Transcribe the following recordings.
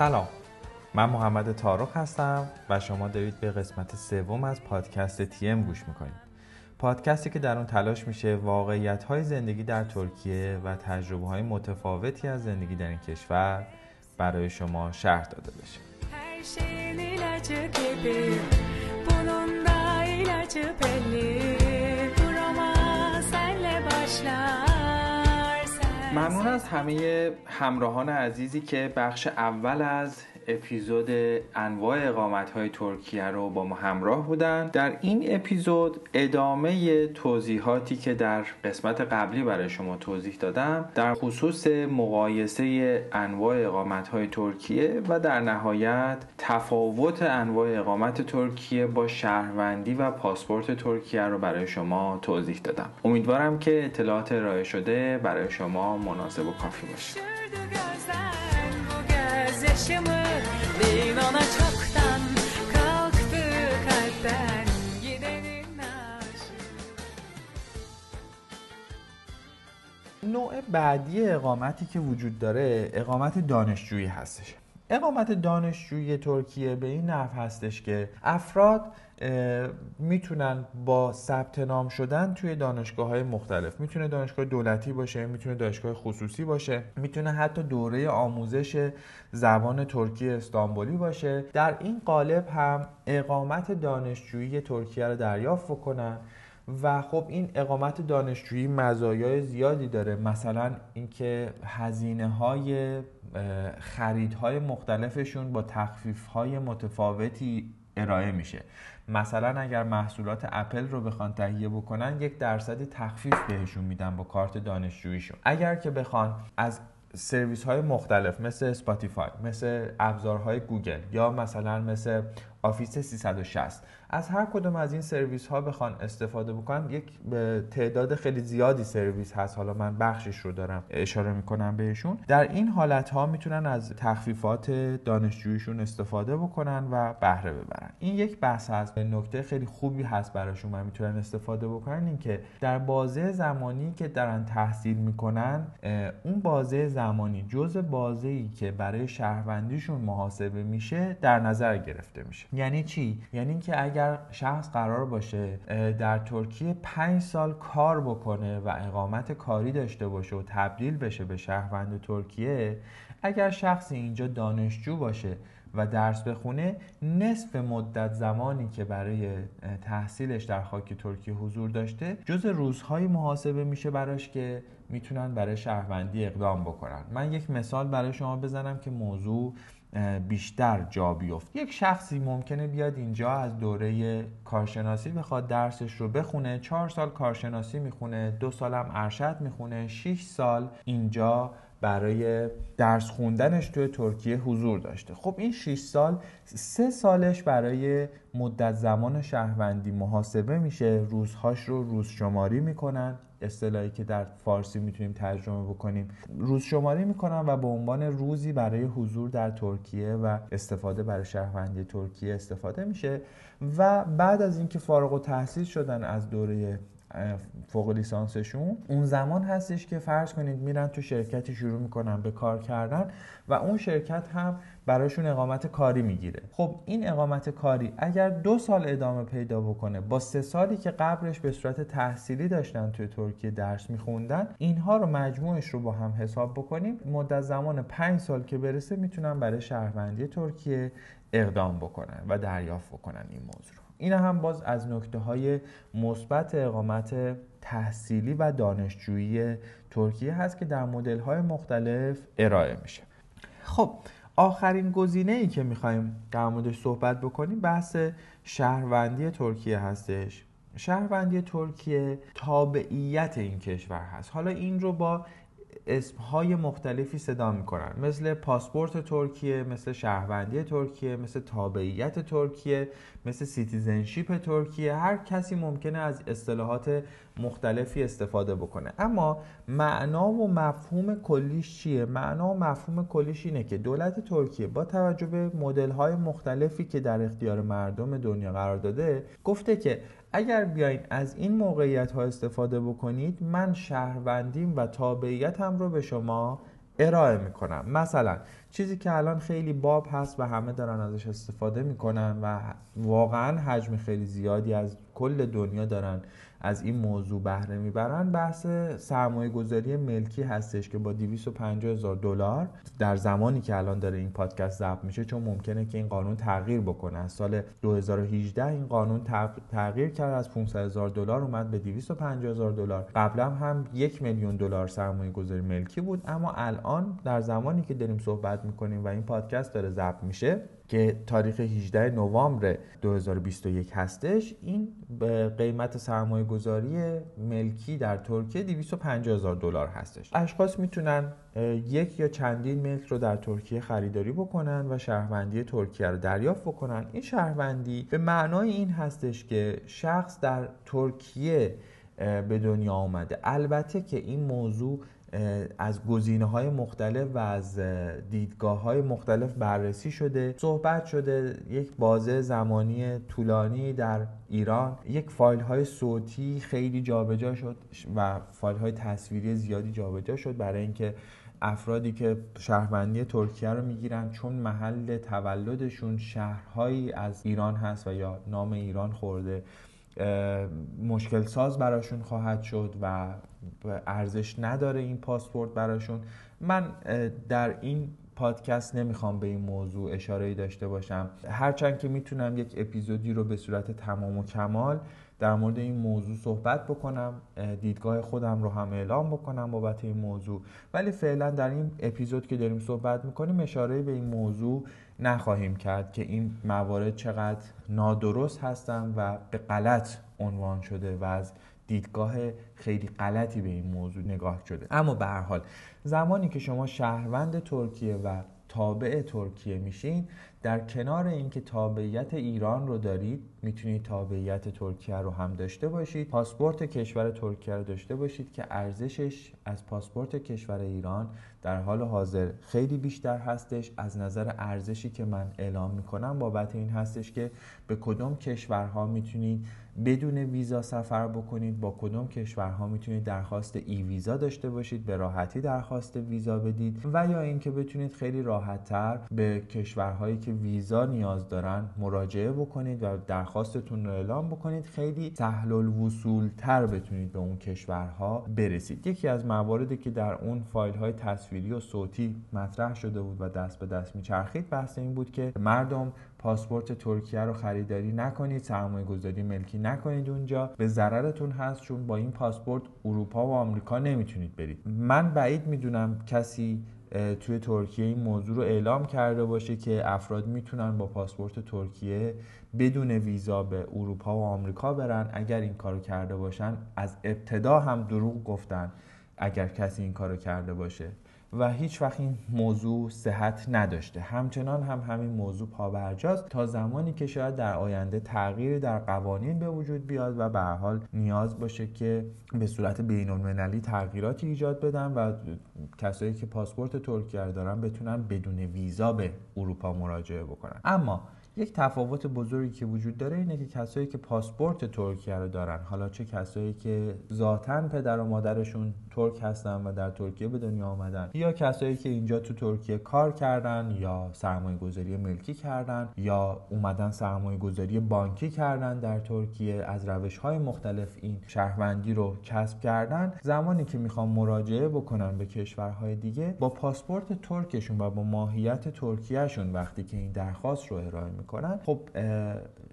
سلام. من محمد تارخ هستم و شما دارید به قسمت سوم از پادکست تیم گوش می‌کنید. پادکستی که در اون تلاش میشه واقعیت های زندگی در ترکیه و تجربه های متفاوتی از زندگی در این کشور برای شما شرح داده بشه. şeyin ilacı gibi ilacı belli ممنون از همه همراهان عزیزی که بخش اول از اپیزود انواع اقامت های ترکیه رو با ما همراه بودن. در این اپیزود ادامه توضیحاتی که در قسمت قبلی برای شما توضیح دادم در خصوص مقایسه انواع اقامت های ترکیه و در نهایت تفاوت انواع اقامت ترکیه با شهروندی و پاسپورت ترکیه رو برای شما توضیح dادم امیدوارم که اطلاعات ارائه شده برای شما مناسب و کافی باشه. نوع بعدی اقامتی که وجود داره اقامت دانشجویی هستش. اقامت دانشجویی ترکیه به این نحو هستش که افراد می‌تونن با ثبت نام شدن توی دانشگاه های مختلف. می‌تونه دانشگاه دولتی باشه می‌تونه دانشگاه خصوصی باشه می‌تونه حتی دوره آموزش زبان ترکی استانبولی باشه. در این قالب هم اقامت دانشجویی ترکیه رو دریافت بکنن و خب این اقامت دانشجویی مزایای زیادی داره. مثلا اینکه هزینه های خریدهای مختلفشون با تخفیف های متفاوتی ارائه میشه. مثلا اگر محصولات اپل رو بخوان تهیه بکنن یک درصدی تخفیف بهشون میدن با کارت دانشجوییشون. اگر که بخوان از سرویس های مختلف مثل اسپاتیفای مثل ابزارهای گوگل یا مثلا مثل آفیس 360 از هر کدوم از این سرویس ها بخوان استفاده بکنن یک تعداد خیلی زیادی سرویس هست. حالا من بخشش رو دارم اشاره می‌کنم بهشون. در این حالت ها می‌تونن از تخفیفات دانشجویشون استفاده بکنن و بهره ببرن. این یک بحث هست. نکته خیلی خوبی هست براشون و می‌تونن استفاده بکنن اینکه در بازه زمانی که دارن تحصیل می‌کنن اون بازه زمانی جز بازه ای که برای شهروندیشون محاسبه میشه در نظر گرفته میشه. یعنی چی؟ یعنی اینکه اگر شخص قرار باشه در ترکیه پنج سال کار بکنه و اقامت کاری داشته باشه و تبدیل بشه به شهروند ترکیه اگر شخصی اینجا دانشجو باشه و درس بخونه نصف مدت زمانی که برای تحصیلش در خاک ترکیه حضور داشته جز روزهایی محاسبه میشه براش که می‌تونن برای شهروندی اقدام بکنن. من یک مثال برای شما بزنم که موضوع بیشتر جا بیفت. یک شخصی ممکنه بیاد اینجا از دوره کارشناسی بخواد درسش رو بخونه چهار سال کارشناسی می‌خونه دو سالم ارشد می‌خونه 6 سال اینجا برای درس خوندنش توی ترکیه حضور داشته. خب این 6 سال سه سالش برای مدت زمان شهروندی محاسبه میشه. روزهاش رو روز شماری می‌کنن. اصطلاحی که در فارسی می‌تونیم ترجمه بکنیم. روز شماری می‌کنن و به عنوان روزی برای حضور در ترکیه و استفاده برای شهروندی ترکیه استفاده میشه. و بعد از اینکه فارغ و تحصیل شدن از دوره فوق لیسانسشون. اون زمان هستش که فرض کنید میرن تو شرکتی شروع می‌کنن به کار کردن و اون شرکت هم براشون اقامت کاری می‌گیره. خب این اقامت کاری اگر دو سال ادامه پیدا بکنه با سه سالی که قبلش به صورت تحصیلی داشتن توی ترکیه درس میخوندن اینها رو مجموعش رو با هم حساب بکنیم مدت زمان پنج سال که برسه می‌تونن برای شهروندی ترکیه اقدام بکنن و دریافت بکنن این موضوع رو. این هم باز از نکته های مثبت اقامت تحصیلی و دانشجویی ترکیه هست که در مدل های مختلف ارائه میشه. خب آخرین گزینه ای که می‌خوایم در موردش صحبت بکنیم بحث شهروندی ترکیه هستش. شهروندی ترکیه تابعیت این کشور هست. حالا این رو با اسمهای مختلفی صدا می‌کنن. مثل پاسپورت ترکیه مثل شهروندی ترکیه مثل تابعیت ترکیه مثل citizenship ترکیه. هر کسی ممکنه از اصطلاحات مختلفی استفاده بکنه. اما معنا و مفهوم کلیش چیه؟ معنا و مفهوم کلیش اینه که دولت ترکیه با توجه به مدل های مختلفی که در اختیار مردم دنیا قرار داده گفته که اگر بیاین از این موقعیت ها استفاده بکنید من شهروندیم و تابعیتم رو به شما ارائه می‌کنم. مثلا چیزی که الان خیلی باب هست و همه دارن ازش استفاده می‌کنن و واقعا حجم خیلی زیادی از کل دنیا دارن از این موضوع بهره می‌برن بحث سرمایه گذاری ملکی هستش که با 250 هزار دلار در زمانی که الان داره این پادکست ضبط میشه چون ممکنه که این قانون تغییر بکنه. از سال 2018 این قانون تغییر کرد از 500 هزار دلار اومد به 250 هزار دلار. قبلا هم یک میلیون دلار سرمایه گذاری ملکی بود اما الان در زمانی که داریم صحبت می‌کنیم و این پادکست داره ضبط میشه که تاریخ 18 نوامبر 2021 هستش این به قیمت سرمایه گذاری ملکی در ترکیه 250 هزار دلار هستش. اشخاص می‌تونن یک یا چندین ملک رو در ترکیه خریداری بکنن و شهروندی ترکیه رو دریافت بکنن. این شهروندی به معنای این هستش که شخص در ترکیه به دنیا آمده. البته که این موضوع از گزینه های مختلف و از دیدگاه های مختلف بررسی شده صحبت شده. یک بازه زمانی طولانی در ایران. یک فایل های صوتی خیلی جابجا شد و فایل های تصویری زیادی جابجا شد برای اینکه افرادی که شهروندی ترکیه رو می‌گیرن چون محل تولدشون شهرهایی از ایران هست و یا نام ایران خورده. مشکل ساز براشون خواهد شد و ارزش نداره این پاسپورت براشون. من در این پادکست نمی‌خوام به این موضوع اشاره داشته باشم. هرچند که می‌تونم یک اپیزودی رو به صورت تمام و کمال در مورد این موضوع صحبت بکنم دیدگاه خودم رو هم اعلام بکنم بابت این موضوع. ولی فعلا در این اپیزود که داریم صحبت می‌کنیم اشاره به این موضوع نخواهیم کرد که این موارد چقدر نادرست هستن و به غلط عنوان شده و از دیدگاه خیلی غلطی به این موضوع نگاه شده. اما به هر حال زمانی که شما شهروند ترکیه و تابع ترکیه میشین در کنار اینکه تابعیت ایران رو دارید می‌تونید تابعیت ترکیه رو هم داشته باشید. پاسپورت کشور ترکیه رو داشته باشید که ارزشش از پاسپورت کشور ایران در حال حاضر خیلی بیشتر هستش. از نظر ارزشی که من اعلام می‌کنم بابت این هستش که به کدوم کشورها می‌تونید بدون ویزا سفر بکنید با کدوم کشورها می‌تونید درخواست ای ویزا داشته باشید به راحتی درخواست ویزا بدید و یا اینکه بتونید خیلی راحتتر به کشورهایی که ویزا نیاز دارن مراجعه بکنید و درخواستتون رو اعلام بکنید خیلی سهل الوصول تر بتونید به اون کشورها برسید. یکی از مواردی که در اون فایل های تصویری و صوتی مطرح شده بود و دست به دست میچرخید بحث این بود که مردم پاسپورت ترکیه رو خریداری نکنید سرمایه گذاری ملکی نکنید اونجا. به ضررتون هست چون با این پاسپورت اروپا و آمریکا نمی‌تونید برید. من بعید می‌دونم کسی توی ترکیه این موضوع رو اعلام کرده باشه که افراد می‌تونن با پاسپورت ترکیه بدون ویزا به اروپا و آمریکا برن. اگر این کارو کرده باشن از ابتدا هم دروغ گفتن اگر کسی این کارو کرده باشه. و هیچ وقت این موضوع صحت نداشته. همچنان هم همین موضوع پابرجاست تا زمانی که شاید در آینده تغییری در قوانین به وجود بیاد و به حال نیاز باشه که به صورت بین المللی تغییراتی ایجاد بدن و کسایی که پاسپورت ترکیه دارن بتونن بدون ویزا به اروپا مراجعه بکنن. اما یک تفاوت بزرگی که وجود داره اینه که کسایی که پاسپورت ترکیه رو دارن حالا چه کسایی که ذاتا پدر و مادرشون ترک هستن و در ترکیه به دنیا آمدن یا کسایی که اینجا تو ترکیه کار کردن یا سرمایه گذاری ملکی کردن یا اومدن سرمایه گذاری بانکی کردن در ترکیه از روش های مختلف این شهروندی رو کسب کردن زمانی که می‌خوان مراجعه بکنن به کشورهای دیگه با پاسپورت ترکشون و با ماهیت ترکیهشون وقتی که این درخواست رو ارائه می‌کنن. خب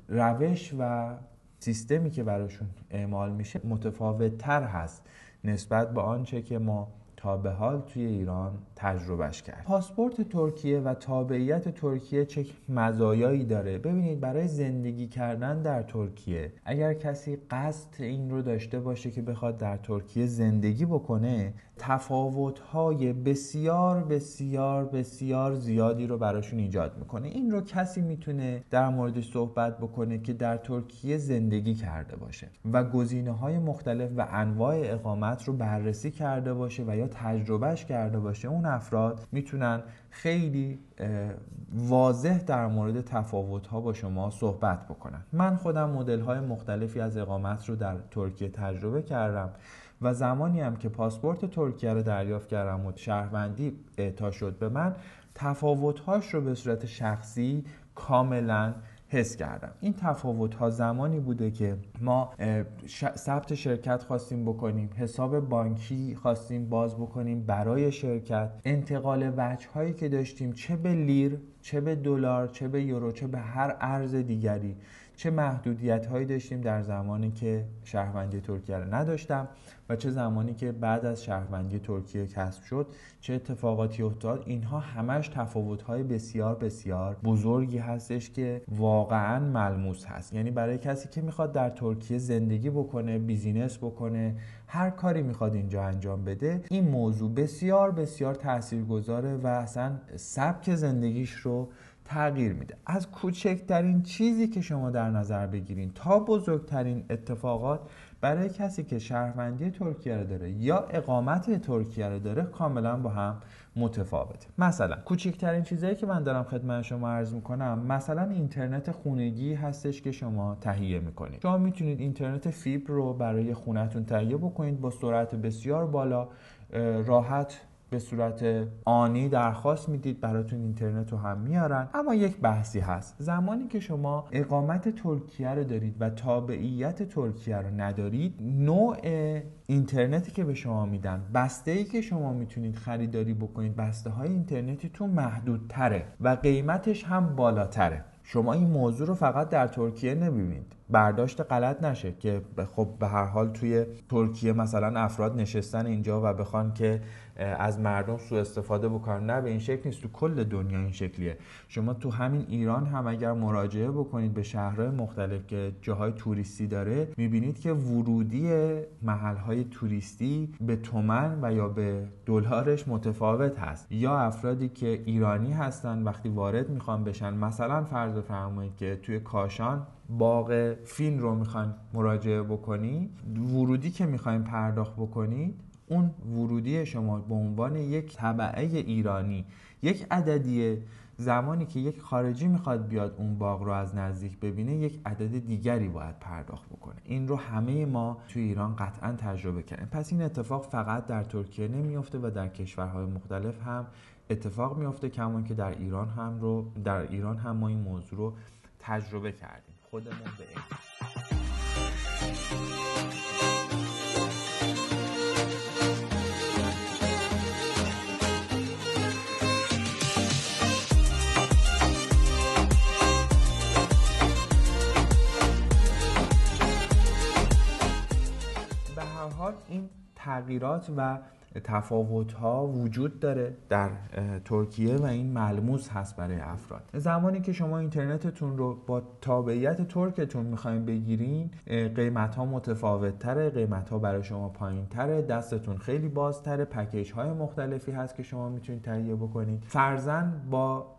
روش و سیستمی که براشون اعمال میشه متفاوت تر هست نسبت به آنچه که ما به حال توی ایران تجربهش کرد. پاسپورت ترکیه و تابعیت ترکیه چه مزایایی داره. ببینید برای زندگی کردن در ترکیه اگر کسی قصد این رو داشته باشه که بخواد در ترکیه زندگی بکنه تفاوت‌های بسیار بسیار بسیار زیادی رو براشون ایجاد می‌کنه. این رو کسی می‌تونه در موردش صحبت بکنه که در ترکیه زندگی کرده باشه و گزینه های مختلف و انواع اقامت رو بررسی کرده باشه و یا تجربهش کرده باشه اون افراد می‌تونن خیلی واضح در مورد تفاوت ها با شما صحبت بکنن. من خودم مدل های مختلفی از اقامت رو در ترکیه تجربه کردم و زمانی هم که پاسپورت ترکیه رو دریافت کردم و شهروندی اعطا شد به من تفاوتهاش رو به صورت شخصی کاملا حس کردم. این تفاوت ها زمانی بوده که ما ثبت شرکت خواستیم بکنیم حساب بانکی خواستیم باز بکنیم برای شرکت. انتقال وجه هایی که داشتیم چه به لیر چه به دلار چه به یورو چه به هر ارز دیگری. چه محدودیت هایی داشتیم در زمانی که شهروندی ترکیه رو نداشتم و چه زمانی که بعد از شهروندی ترکیه کسب شد چه اتفاقاتی افتاد. اینها همش تفاوت های بسیار بسیار بزرگی هستش که واقعا ملموس هست. یعنی برای کسی که می‌خواد در ترکیه زندگی بکنه بیزینس بکنه هر کاری می‌خواد اینجا انجام بده این موضوع بسیار بسیار تاثیرگذاره و اصلا سبک زندگیش رو تغییر میده. از کوچکترین چیزی که شما در نظر بگیرین تا بزرگترین اتفاقات برای کسی که شهروندی ترکیه رو داره یا اقامت ترکیه رو داره کاملا با هم متفاوته. مثلا کوچکترین چیزهایی که من دارم خدمت شما عرض می‌کنم مثلا اینترنت خونگی هستش که شما تهیه می‌کنید. شما می‌تونید اینترنت فیبر رو برای خونتون تهیه بکنید با سرعت بسیار بالا راحت به صورت آنی درخواست می‌دید براتون اینترنت رو هم میارن. اما یک بحثی هست. زمانی که شما اقامت ترکیه رو دارید و تابعیت ترکیه رو ندارید نوع اینترنتی که به شما میدن بسته ای که شما می‌تونید خریداری بکنید بسته های اینترنتیتون محدودتره و قیمتش هم بالاتره. شما این موضوع رو فقط در ترکیه نبینید برداشت غلط نشه که خب به هر حال توی ترکیه مثلا افراد نشستن اینجا و بخوان که از مردم سوء استفاده بکنن. نه به این شکل نیست. تو کل دنیا این شکلیه. شما تو همین ایران هم اگر مراجعه بکنید به شهرهای مختلف که جاهای توریستی داره می‌بینید که ورودی محلهای توریستی به تومن و یا به دلارش متفاوت هست. یا افرادی که ایرانی هستن وقتی وارد می‌خوان بشن. مثلا فرض فرمایید که توی کاشان باغ فین رو می‌خواین مراجعه بکنید ورودی که می‌خواین پرداخت بکنید اون ورودی شما به عنوان یک طبعه ایرانی یک عددیه. زمانی که یک خارجی می‌خواد بیاد اون باغ رو از نزدیک ببینه یک عدد دیگری باید پرداخت بکنه. این رو همه ما توی ایران قطعا تجربه کردیم. پس این اتفاق فقط در ترکیه نمیافته و در کشورهای مختلف هم اتفاق میافته کمان که در ایران هم رو در ایران هم ما این موضوع رو تجربه کردیم. خودمون به این. تغییرات و تفاوت ها وجود داره در ترکیه و این ملموس هست برای افراد. زمانی که شما اینترنتتون رو با تابعیت ترکتون می‌خواین بگیرین قیمت ها متفاوت تره قیمت ها برای شما پایین تره دستتون خیلی بازتره پکیج های مختلفی هست که شما می‌تونید تهیه بکنید فرزن با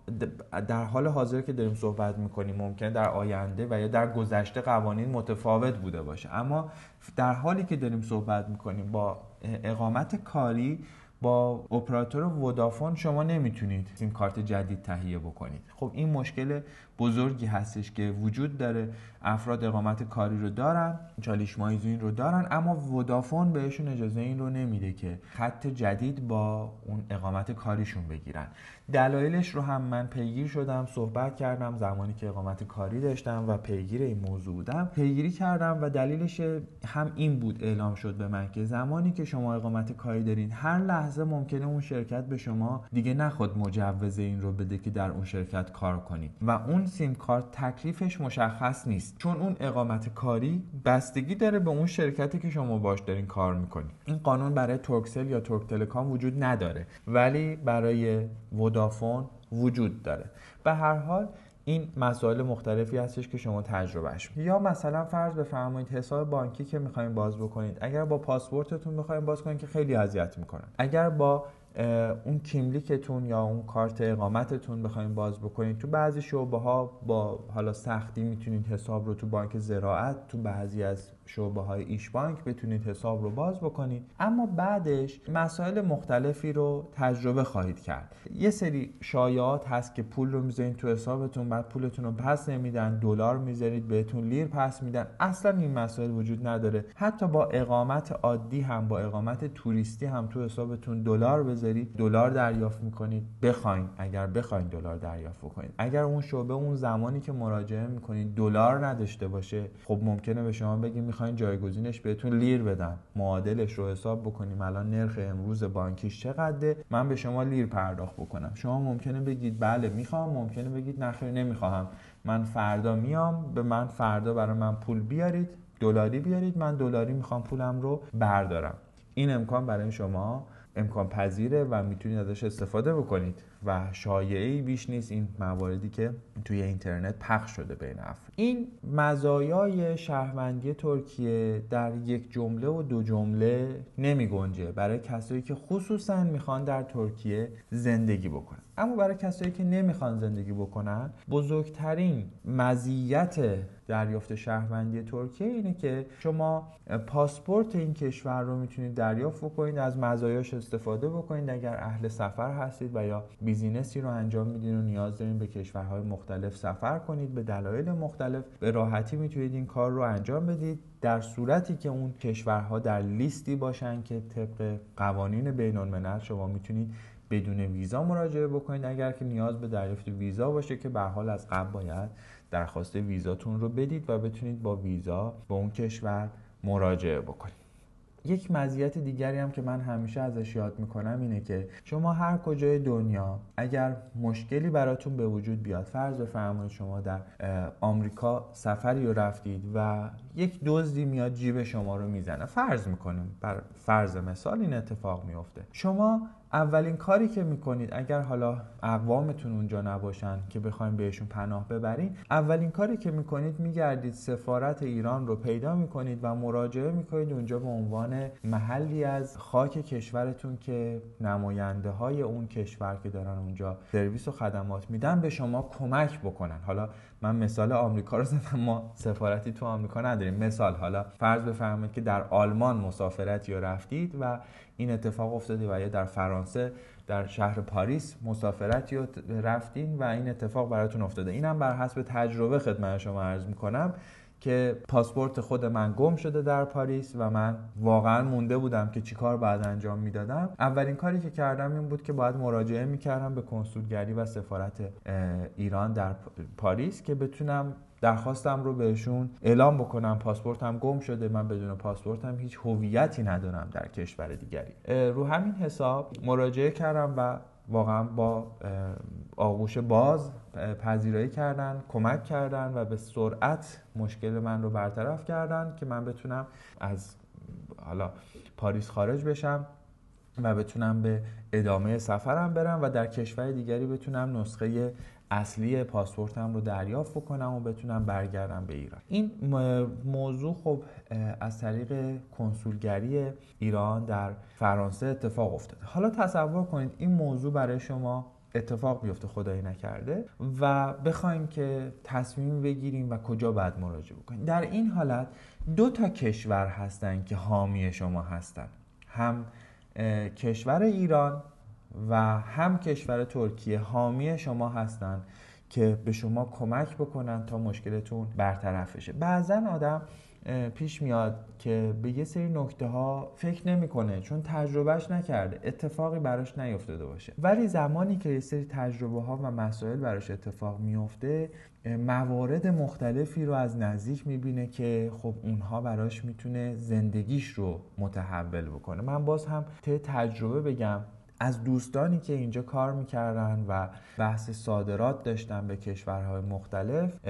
در حال حاضر که داریم صحبت می‌کنیم ممکن در آینده و یا در گذشته قوانین متفاوت بوده باشه. اما در حالی که داریم صحبت می‌کنیم با اقامت کاری با اپراتور ودافون شما نمی‌تونید سیم کارت جدید تهیه بکنید. خب این مشکل بزرگی هستش که وجود داره. افراد اقامت کاری رو دارن چالیش مایزین رو دارن اما ودافون بهشون اجازه این رو نمیده که خط جدید با اون اقامت کاریشون بگیرن. دلایلش رو هم من پیگیر شدم صحبت کردم زمانی که اقامت کاری داشتم و پیگیر این موضوع بودم. پیگیری کردم و دلیلش هم این بود اعلام شد به من که زمانی که شما اقامت کاری دارین هر لحظه ممکنه اون شرکت به شما دیگه نخود مجوز این رو بده که در اون شرکت کار کنید. و اون سیم کارت تکلیفش مشخص نیست. چون اون اقامت کاری بستگی داره به اون شرکتی که شما باش دارین کار می‌کنید این قانون برای ترکسل یا ترک تلکام وجود نداره. ولی برای ودافون وجود داره. به هر حال این مسائل مختلفی هستش که شما تجربهش یا مثلا فرض بفرمایید حساب بانکی که می‌خواین باز بکنید. اگر با پاسپورتتون بخواید باز کنید که خیلی اذیت می‌کنن. اگر با اون کیملیکتون یا اون کارت اقامتتون بخواید باز بکنید تو بعضی شعبه ها با حالا سختی می‌تونید حساب رو تو بانک زراعت تو بعضی از شعبه های ایش بانک بتونید حساب رو باز بکنید. اما بعدش مسائل مختلفی رو تجربه خواهید کرد. یه سری شایعات هست که پول رو می‌ذارید تو حسابتون بعد پولتون رو پس نمیدن دلار می‌ذارید بهتون لیر پس میدن. اصلا این مسائل وجود نداره. حتی با اقامت عادی هم با اقامت توریستی هم تو حسابتون دلار بذارید دلار دریافت می‌کنید. بخواین. اگر بخواین دلار دریافت کنید اگر اون شعبه اون زمانی که مراجعه می‌کنید دلار نداشته باشه خب ممکنه به شما بگیم می‌خواین جایگزینش بهتون لیر بدن. معادلش رو حساب بکنیم. الان نرخ امروز بانکیش چقدره؟ من به شما لیر پرداخت بکنم. شما ممکنه بگید بله می‌خوام. ممکنه بگید نخیر نمی‌خواهم. من فردا میام. به من فردا برای من پول بیارید. دلاری بیارید. من دلاری می‌خوام پولم رو بردارم. این امکان برای شما امکان پذیره و می‌تونید ازش استفاده بکنید. و شایعی بیش نیست این مواردی که توی اینترنت پخش شده بین افراد این مزایای شهروندی ترکیه در یک جمله و دو جمله نمی گنجه برای کسایی که خصوصا می‌خوان در ترکیه زندگی بکنن. اما برای کسایی که نمی‌خوان زندگی بکنن بزرگترین مزیت دریافت شهروندی ترکیه اینه که شما پاسپورت این کشور رو می‌تونید دریافت بکنید از مزایاش استفاده بکنید. اگر اهل سفر هستید و یا بیزینسی رو انجام میدین و نیاز دارین به کشورهای مختلف سفر کنید به دلایل مختلف به راحتی می‌تونید این کار رو انجام بدید. در صورتی که اون کشورها در لیستی باشن که طبق قوانین بین الملل شما می‌تونید بدون ویزا مراجعه بکنید اگر که نیاز به دریافت ویزا باشه که به حال از قبل باید درخواست ویزاتون رو بدید و بتونید با ویزا به اون کشور مراجعه بکنید یک مزیت دیگری هم که من همیشه ازش یاد می‌کنم اینه که شما هر کجای دنیا اگر مشکلی براتون به وجود بیاد فرض بفرمایید شما در آمریکا سفری رو رفتید و یک دزدی میاد جیب شما رو می‌زنه. فرض می‌کنیم بر فرض مثال این اتفاق میفته شما اولین کاری که می‌کنید اگر حالا اقوامتون اونجا نباشن که بخوایم بهشون پناه ببرین اولین کاری که می‌کنید میگردید سفارت ایران رو پیدا می‌کنید و مراجعه می‌کنید اونجا به عنوان محلی از خاک کشورتون که نماینده های اون کشور که دارن اونجا سرویس و خدمات میدن به شما کمک بکنن. حالا من مثال آمریکا رو زدم ما سفارتی تو آمریکا نداریم. مثال حالا فرض بفرمایید که در آلمان مسافرتی رو رفتید و این اتفاق افتاده و یا در فرانسه در شهر پاریس مسافرتی رو رفتین و این اتفاق براتون افتاده. اینم بر حسب تجربه خدمت شما عرض می‌کنم. که پاسپورت خود من گم شده در پاریس و من واقعا مونده بودم که چیکار باید انجام می‌دادم. اولین کاری که کردم این بود که باید مراجعه می‌کردم به کنسولگری و سفارت ایران در پاریس که بتونم درخواستم رو بهشون اعلام بکنم پاسپورتم گم شده من بدون پاسپورتم هیچ هویتی ندارم در کشور دیگری. رو همین حساب مراجعه کردم و واقعا با آغوش باز پذیرایی کردن کمک کردن و به سرعت مشکل من رو برطرف کردن که من بتونم از حالا پاریس خارج بشم و بتونم به ادامه سفرم برم و در کشور دیگری بتونم نسخه اصلی پاسپورتم رو دریافت بکنم و بتونم برگردم به ایران. این موضوع خب از طریق کنسولگری ایران در فرانسه اتفاق افتاده. حالا تصور کنید این موضوع برای شما اتفاق بیفته خدایی نکرده و بخوایم که تصمیم بگیریم و کجا باید مراجعه بکنیم. در این حالت دو تا کشور هستن که حامی شما هستن. هم کشور ایران و هم کشور ترکیه حامی شما هستن که به شما کمک بکنن تا مشکلتون برطرف بشه. بعضا آدم پیش میاد که به یه سری نکته ها فکر نمی‌کنه چون تجربهش نکرده اتفاقی براش نیفتاده باشه. ولی زمانی که یه سری تجربه ها و مسائل براش اتفاق میفته موارد مختلفی رو از نزدیک می‌بینه که خب اونها براش می‌تونه زندگیش رو متحول بکنه. من باز هم ته تجربه بگم از دوستانی که اینجا کار می‌کردن و بحث صادرات داشتن به کشورهای مختلف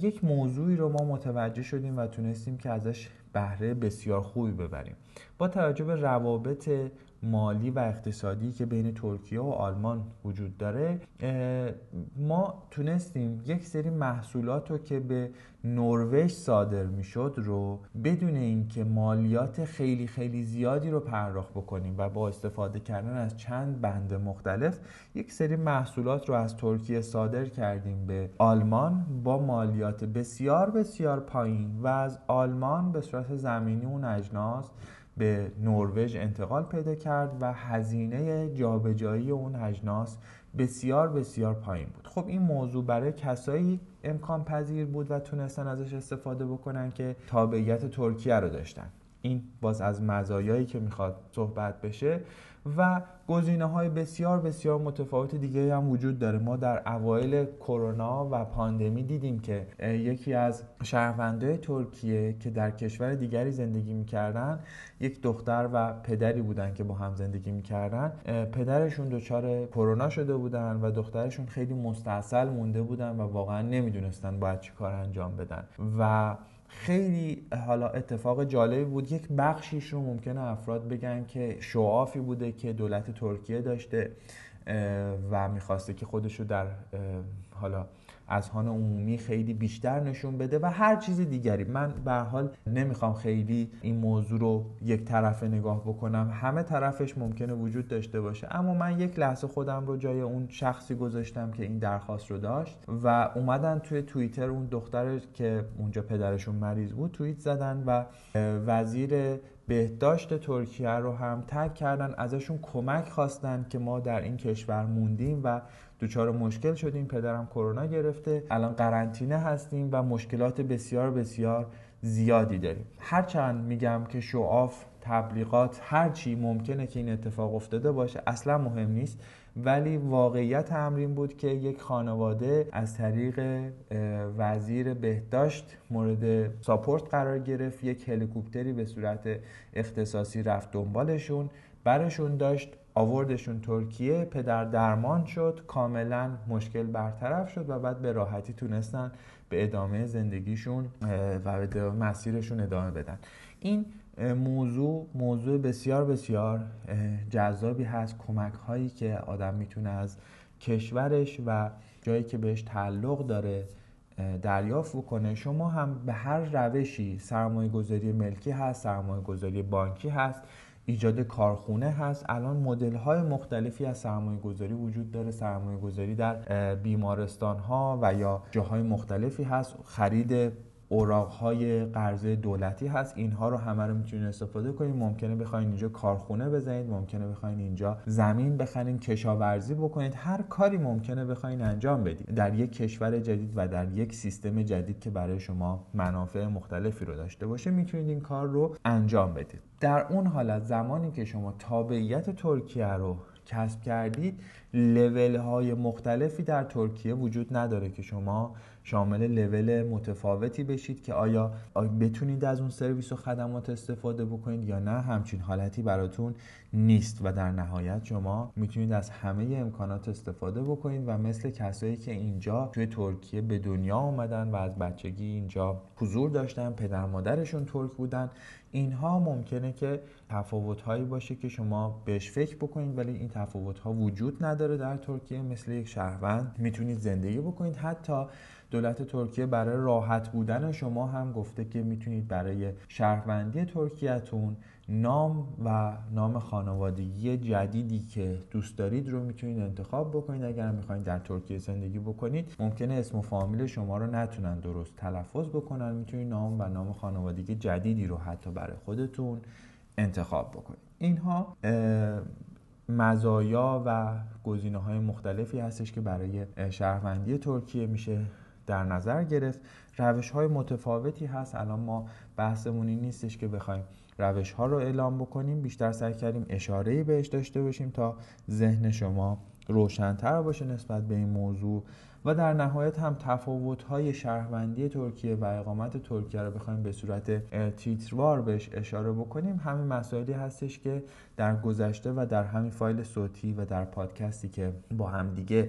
یک موضوعی رو ما متوجه شدیم و تونستیم که ازش بهره بسیار خوبی ببریم. با توجه به روابط مالی و اقتصادی که بین ترکیه و آلمان وجود داره ما تونستیم یک سری محصولات رو که به نروژ صادر می‌شد رو بدون اینکه مالیات خیلی خیلی زیادی رو پرداخت بکنیم و با استفاده کردن از چند بند مختلف یک سری محصولات رو از ترکیه صادر کردیم به آلمان با مالیات بسیار بسیار پایین و از آلمان به صورت زمینی اون اجناس به نروژ انتقال پیدا کرد و هزینه جابجایی اون اجناس بسیار بسیار پایین بود. خب این موضوع برای کسایی امکان پذیر بود و تونستن ازش استفاده بکنن که تابعیت ترکیه رو داشتن. این باز از مزایایی که می‌خواد صحبت بشه و گزینه های بسیار بسیار متفاوت دیگه هم وجود داره. ما در اوایل کرونا و پاندمی دیدیم که یکی از شهروندای ترکیه که در کشور دیگری زندگی می‌کردن یک دختر و پدری بودن که با هم زندگی می‌کردن. پدرشون دچار کرونا شده بودن و دخترشون خیلی مستاصل مونده بودن و واقعا نمی‌دونستن باید چی کار انجام بدن. و خیلی حالا اتفاق جالبی بود. یک بخشیش رو ممکنه افراد بگن که شعافی بوده که دولت ترکیه داشته و می‌خواسته که خودشو در حالا اذهان عمومی خیلی بیشتر نشون بده و هر چیز دیگری. من به حال نمی‌خوام خیلی این موضوع رو یک طرفه نگاه بکنم. همه طرفش ممکنه وجود داشته باشه. اما من یک لحظه خودم رو جای اون شخصی گذاشتم که این درخواست رو داشت و اومدن توی توییتر اون دختر که اونجا پدرشون مریض بود توییت زدن و وزیر بهداشت ترکیه رو هم تگ کردن. ازشون کمک خواستن که ما در این کشور موندیم و دچار مشکل شدیم پدرم کرونا گرفته. الان قرنطینه هستیم و مشکلات بسیار بسیار زیادی داریم. هرچند میگم که شعاف تبلیغات هر چی ممکنه که این اتفاق افتاده باشه اصلا مهم نیست. ولی واقعیت امرین بود که یک خانواده از طریق وزیر بهداشت مورد ساپورت قرار گرفت. یک هلیکوپتری به صورت اختصاصی رفت دنبالشون. برشون داشت آوردشون ترکیه پدر درمان شد کاملا مشکل برطرف شد و بعد به راحتی تونستن به ادامه زندگیشون و مسیرشون ادامه بدن. این موضوع موضوع بسیار بسیار جذابی هست. کمک هایی که آدم می‌تونه از کشورش و جایی که بهش تعلق داره دریافت بکنه. شما هم به هر روشی سرمایه گذاری ملکی هست سرمایه گذاری بانکی هست. ایجاد کارخونه هست. الان مدل های مختلفی از سرمایه گذاری وجود داره. سرمایه گذاری در بیمارستان ها و یا جاهای مختلفی هست. خرید اوراق های قرضه دولتی هست. اینها رو همه رو می‌تونید استفاده کنید ممکنه بخواید اینجا کارخونه بزنید ممکنه بخواید اینجا زمین بخرید کشاورزی بکنید. هر کاری ممکنه بخواید انجام بدید در یک کشور جدید و در یک سیستم جدید که برای شما منافع مختلفی رو داشته باشه می‌تونید این کار رو انجام بدید در اون حالت زمانی که شما تابعیت ترکیه رو کسب کردید لول های مختلفی در ترکیه وجود نداره که شما شامل لول متفاوتی بشید که آیا, بتونید از اون سرویس و خدمات استفاده بکنید یا نه همچین حالتی براتون نیست و در نهایت شما می‌تونید از همه امکانات استفاده بکنید و مثل کسایی که اینجا توی ترکیه به دنیا آمدن و از بچگی اینجا حضور داشتن پدر مادرشون ترک بودن اینها ممکنه که تفاوت هایی باشه که شما بهش فکر بکنید ولی این تفاوت ها وجود نداره در ترکیه. مثل یک شهروند می‌تونید زندگی بکنید. حتی دولت ترکیه برای راحت بودن شما هم گفته که می‌تونید برای شهروندی ترکیهتون نام و نام خانوادگی جدیدی که دوست دارید رو می‌تونید انتخاب بکنید. اگر می‌خواید در ترکیه زندگی بکنید ممکنه اسم و فامیل شما رو نتونن درست تلفظ بکنن. می‌تونید نام و نام خانوادگی جدیدی رو حتی برای خودتون انتخاب بکنید. اینها مزایا و گزینه های مختلفی هستش که برای شهروندی ترکیه میشه در نظر گرفت. روش های متفاوتی هست. الان ما بحثمون این نیستش که بخوایم روش ها رو اعلام بکنیم. بیشتر سعی کردیم اشاره بهش داشته باشیم تا ذهن شما روشنتر باشه نسبت به این موضوع. و در نهایت هم تفاوت های شهروندی ترکیه و اقامت ترکیه رو بخوایم به صورت تیتروار بهش اشاره بکنیم. همین مسائلی هستش که در گذشته و در همین فایل صوتی و در پادکستی که با هم دیگه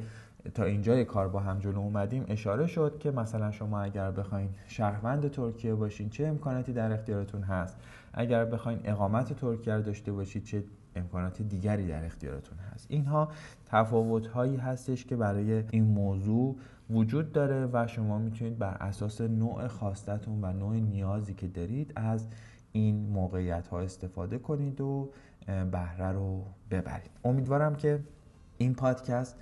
تا اینجای کار با هم جلو اومدیم اشاره شد که مثلا شما اگر بخواین شهروند ترکیه باشین چه امکاناتی در اختیارتون هست؟ اگر بخواین اقامت ترکیه رو داشته باشید چه امکانات دیگری در اختیارتون هست؟ اینها تفاوت هایی هستش که برای این موضوع وجود داره و شما می‌تونید بر اساس نوع خواستتون و نوع نیازی که دارید از این موقعیت ها استفاده کنید و بهره رو ببرید. امیدوارم که این پادکست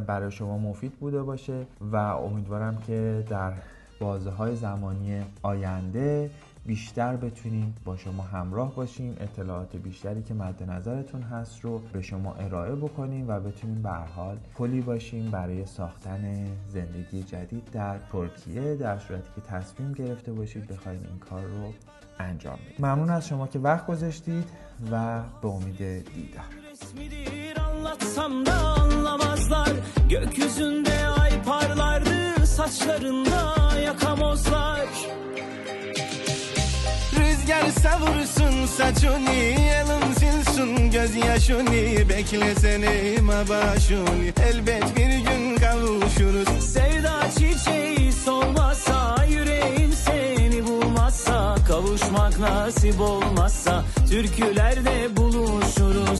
برای شما مفید بوده باشه و امیدوارم که در بازه های زمانی آینده بیشتر بتونیم با شما همراه باشیم. اطلاعات بیشتری که مد نظرتون هست رو به شما ارائه بکنیم و بتونیم به حال پلی باشیم برای ساختن زندگی جدید در ترکیه در صورتی که تصمیم ggerefte باشید بخواید این کار رو انجام بدید. ممنون از شما که وقت گذاشتید و به امید دیدار. Anlatsam da anlamazlar. Gökyüzünde ay parlardı saçlarında yakamozlar. Rüzgar savursun saçını Elin silsun gözyaşını Beklesene mabaşuni Elbet bir gün kavuşuruz. Sevda çiçeği solmazsa Yüreğim seni bulmazsa Kavuşmak nasip olmazsa Türkülerde buluşuruz